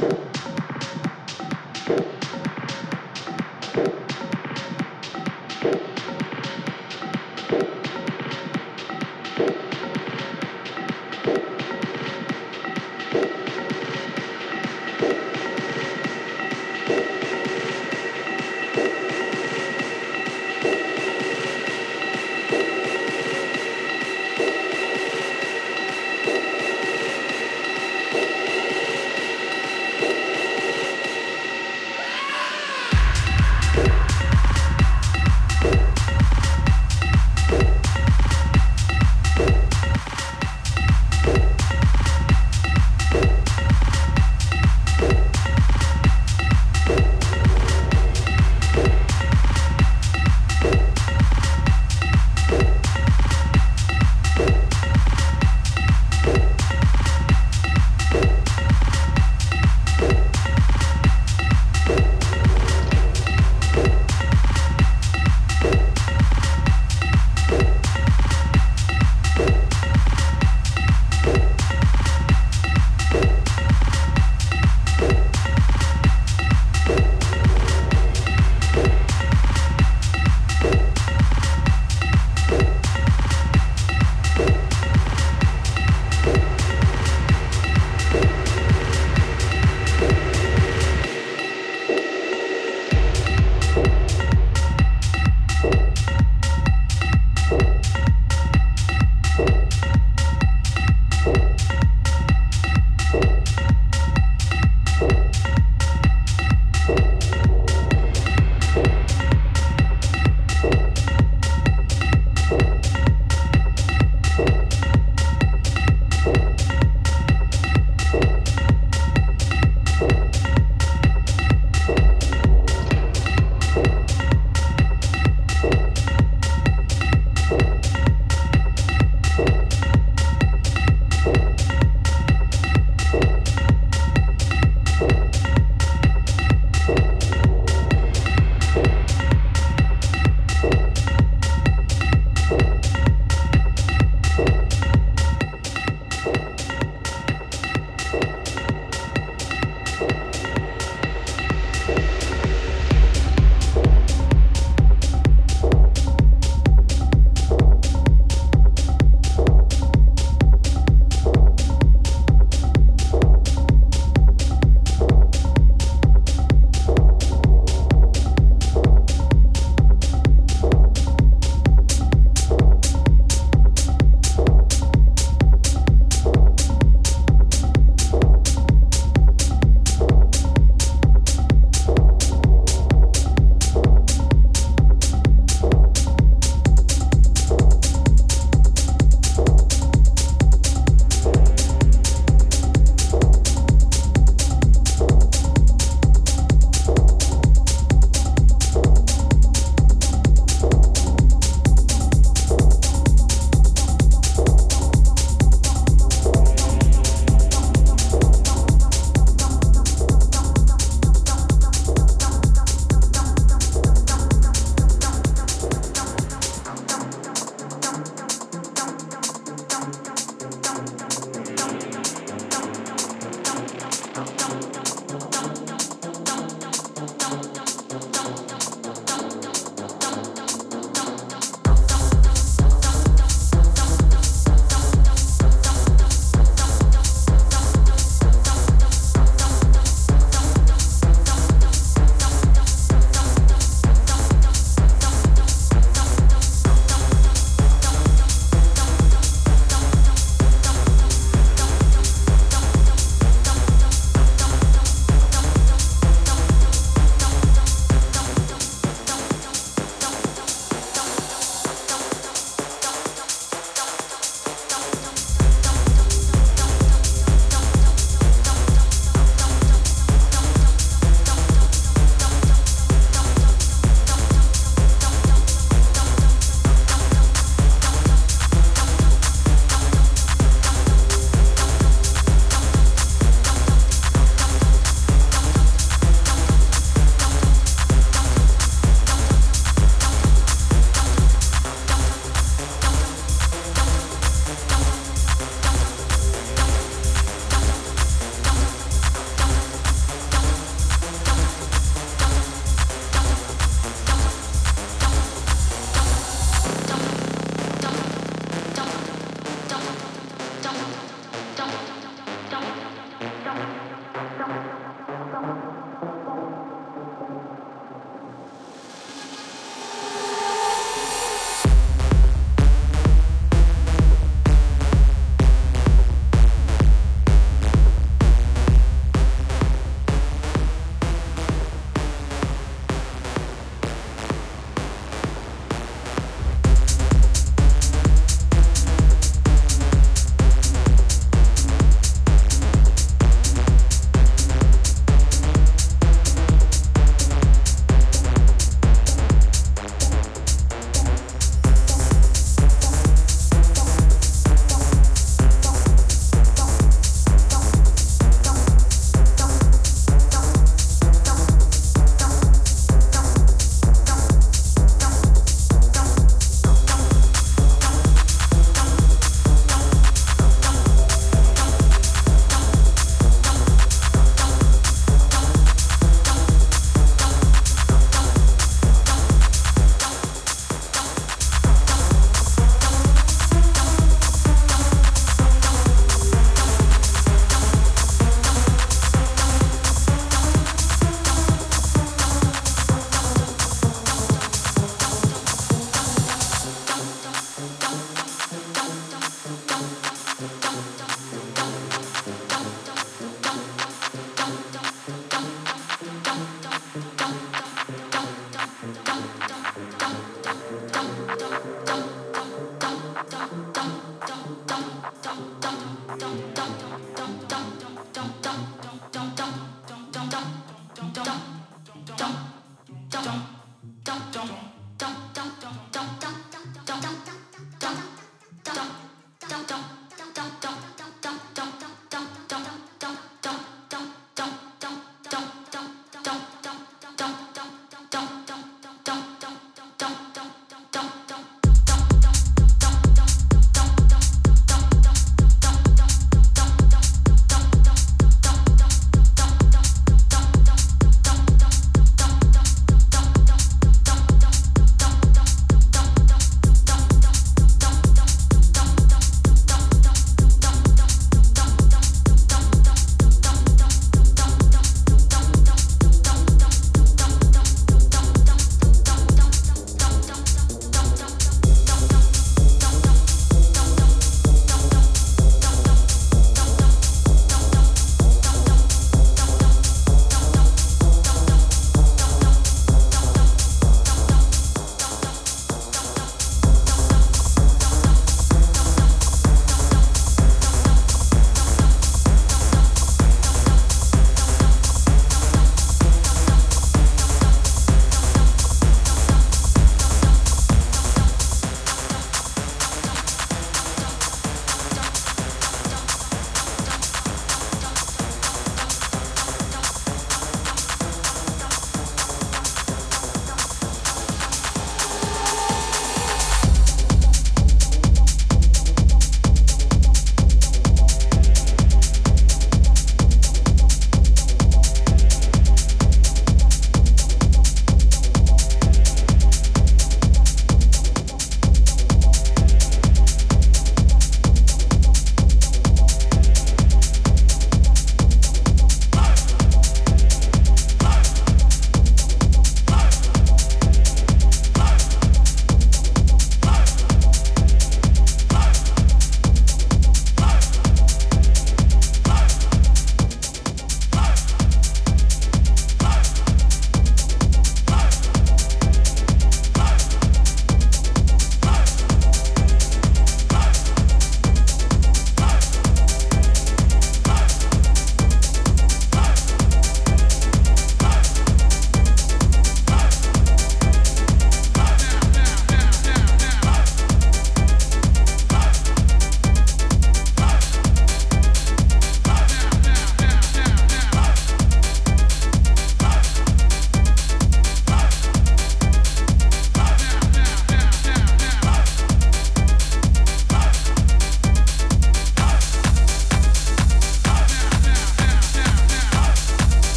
Thanks.